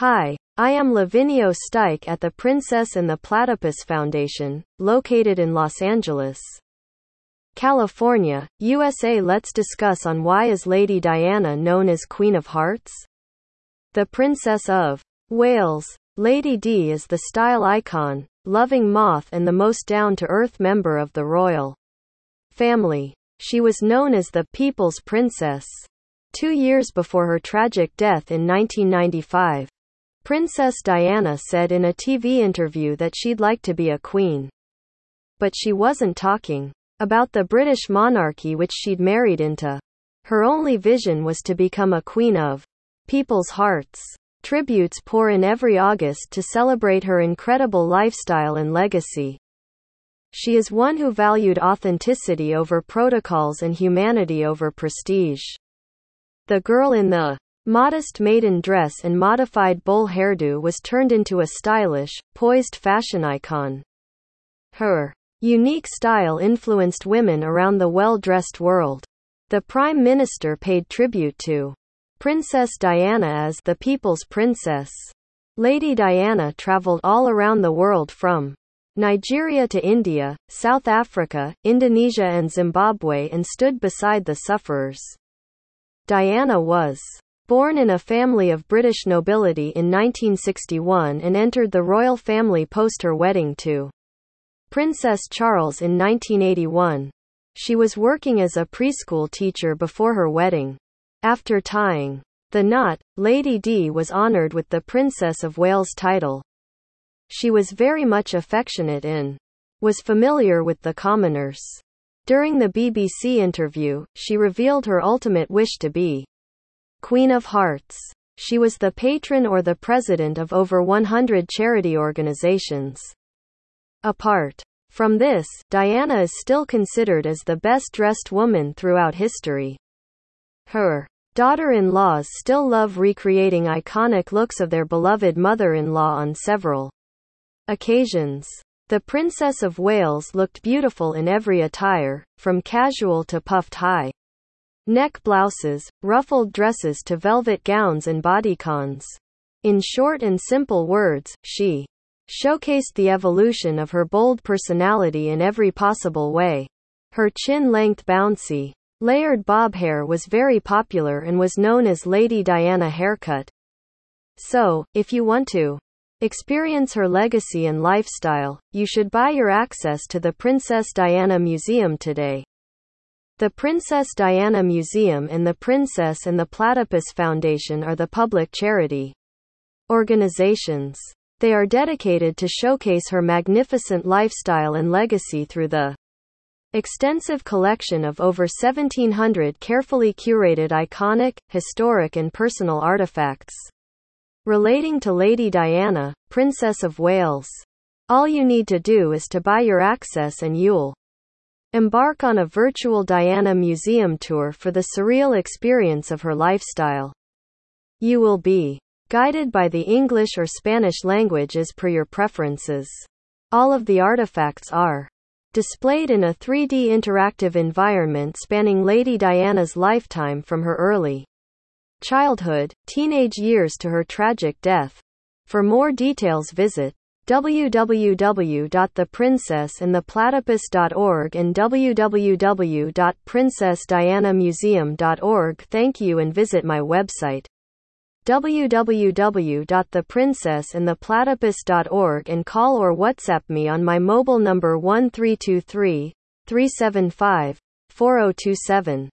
Hi, I am Lavinio Stike at the Princess and the Platypus Foundation, located in Los Angeles, California, USA. Let's discuss on why is Lady Diana known as Queen of Hearts? The Princess of Wales. Lady D is the style icon, loving moth and the most down-to-earth member of the royal family. She was known as the People's Princess. Two years before her tragic death in 1995. Princess Diana said in a TV interview that she'd like to be a queen. But she wasn't talking about the British monarchy which she'd married into. Her only vision was to become a queen of people's hearts. Tributes pour in every August to celebrate her incredible lifestyle and legacy. She is one who valued authenticity over protocols and humanity over prestige. The girl in the modest maiden dress and modified bowl hairdo was turned into a stylish, poised fashion icon. Her unique style influenced women around the well-dressed world. The Prime Minister paid tribute to Princess Diana as the people's princess. Lady Diana traveled all around the world from Nigeria to India, South Africa, Indonesia and Zimbabwe and stood beside the sufferers. Diana was Born in a family of British nobility in 1961 and entered the royal family post her wedding to Princess Charles in 1981. She was working as a preschool teacher before her wedding. After tying the knot, Lady D was honored with the Princess of Wales title. She was very much affectionate in was familiar with the commoners. During the BBC interview, she revealed her ultimate wish to be Queen of Hearts. She was the patron or the president of over 100 charity organizations. Apart from this, Diana is still considered as the best dressed woman throughout history. Her daughter in laws still love recreating iconic looks of their beloved mother in law on several occasions. The Princess of Wales looked beautiful in every attire, from casual to puffed high neck blouses, ruffled dresses to velvet gowns and bodycons. In short and simple words, she showcased the evolution of her bold personality in every possible way. Her chin-length bouncy, layered bob hair was very popular and was known as Lady Diana haircut. So, if you want to experience her legacy and lifestyle, you should buy your access to the Princess Diana Museum today. The Princess Diana Museum and the Princess and the Platypus Foundation are the public charity organizations. They are dedicated to showcase her magnificent lifestyle and legacy through the extensive collection of over 1700 carefully curated iconic, historic and personal artifacts relating to Lady Diana, Princess of Wales. All you need to do is to buy your access and you'll Embark on a virtual Diana Museum tour for the surreal experience of her lifestyle. You will be guided by the English or Spanish language as per your preferences. All of the artifacts are displayed in a 3D interactive environment spanning Lady Diana's lifetime from her early childhood, teenage years to her tragic death. For more details visit www.theprincessandtheplatypus.org and www.princessdianamuseum.org. Thank you and visit my website www.theprincessandtheplatypus.org and call or WhatsApp me on my mobile number 1323 375 4027.